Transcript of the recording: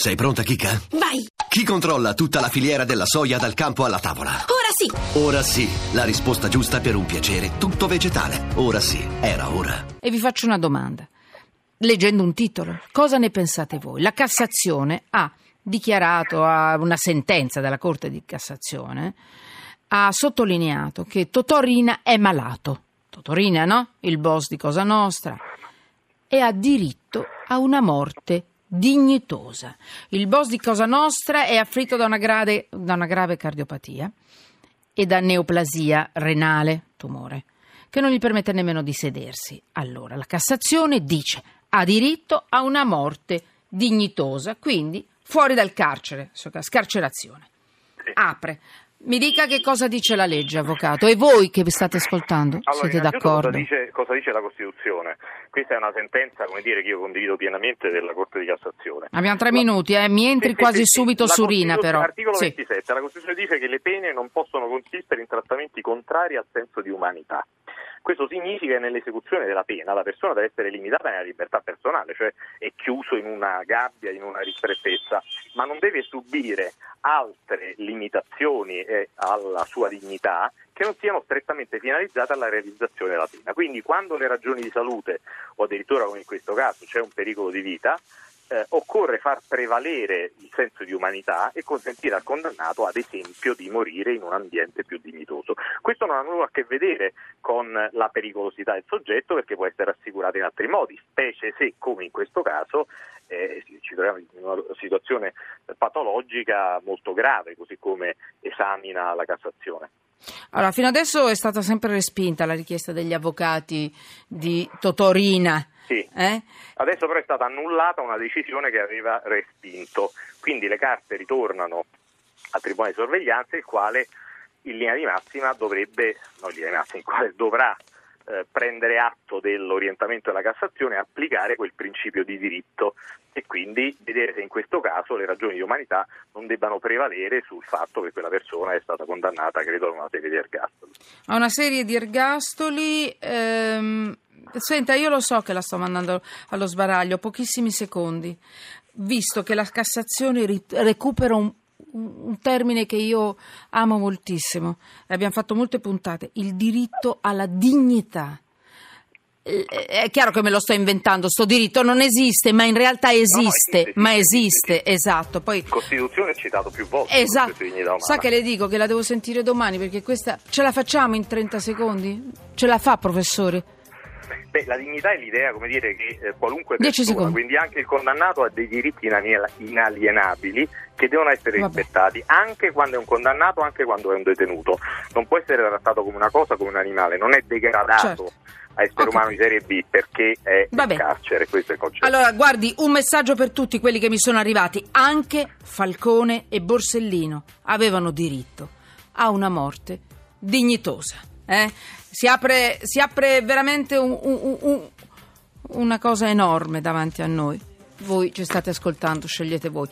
Sei pronta, Kika? Vai! Chi controlla tutta la filiera della soia dal campo alla tavola? Ora sì! Ora sì, la risposta giusta per un piacere tutto vegetale. Ora sì, era ora. E vi faccio una domanda. Leggendo un titolo, cosa ne pensate voi? La Cassazione ha dichiarato a una sentenza della Corte di Cassazione, ha sottolineato che Totorina è malato. Totorina, no? Il boss di Cosa Nostra. E ha diritto a una morte dignitosa. Il boss di Cosa Nostra è afflitto da una, grave, da una grave cardiopatia e da neoplasia renale, tumore, che non gli permette nemmeno di sedersi. Allora la Cassazione dice ha diritto a una morte dignitosa, quindi fuori dal carcere, scarcerazione. Apre. Mi dica che cosa dice la legge, avvocato, e voi che vi state ascoltando allora, siete d'accordo? Cosa dice, cosa dice, la Costituzione? Questa è una sentenza, come dire, che io condivido pienamente della Corte di Cassazione. Abbiamo tre la... minuti, eh? mi entri sì, quasi sì, subito sì. su Rina però. L'articolo 27, la Costituzione dice che le pene non possono consistere in trattamenti contrari al senso di umanità. Questo significa che nell'esecuzione della pena la persona deve essere limitata nella libertà personale, cioè è chiuso in una gabbia, in una ristrettezza, ma non deve subire altre limitazioni eh, alla sua dignità che non siano strettamente finalizzate alla realizzazione della pena. Quindi quando le ragioni di salute o addirittura come in questo caso c'è un pericolo di vita, eh, occorre far prevalere il senso di umanità e consentire al condannato, ad esempio, di morire in un ambiente più dignitoso. Questo non ha nulla a che vedere con la pericolosità del soggetto perché può essere assicurata in altri modi, specie se, come in questo caso, eh, ci troviamo in una situazione patologica molto grave, così come esamina la Cassazione. Allora, fino adesso è stata sempre respinta la richiesta degli avvocati di Totorina. Sì. Eh? Adesso però è stata annullata una decisione che aveva respinto, quindi le carte ritornano al Tribunale di Sorveglianza, il quale in linea di massima dovrebbe, non in linea di massima, il quale dovrà eh, prendere atto dell'orientamento della Cassazione e applicare quel principio di diritto e quindi vedere se in questo caso le ragioni di umanità non debbano prevalere sul fatto che quella persona è stata condannata, credo, a una serie di ergastoli. A una serie di ergastoli. Ehm... Senta, io lo so che la sto mandando allo sbaraglio, pochissimi secondi, visto che la Cassazione recupera un, un termine che io amo moltissimo, e abbiamo fatto molte puntate, il diritto alla dignità. È chiaro che me lo sto inventando, sto diritto non esiste, ma in realtà esiste, no, no, esiste ma esiste, esiste, esatto. Poi, Costituzione è citato più volte. Esatto. Sa che le dico che la devo sentire domani perché questa ce la facciamo in 30 secondi? Ce la fa, professore? Beh, la dignità è l'idea, come dire, che eh, qualunque persona, quindi anche il condannato, ha dei diritti inalienabili che devono essere Vabbè. rispettati, anche quando è un condannato, anche quando è un detenuto. Non può essere trattato come una cosa, come un animale, non è degradato. Certo a essere okay. umano di serie B perché è in carcere, questo è il concetto. Allora, guardi, un messaggio per tutti quelli che mi sono arrivati. Anche Falcone e Borsellino avevano diritto a una morte dignitosa. Eh? Si, apre, si, apre, veramente un, un, un, una cosa enorme davanti a noi. Voi ci state ascoltando, scegliete voi.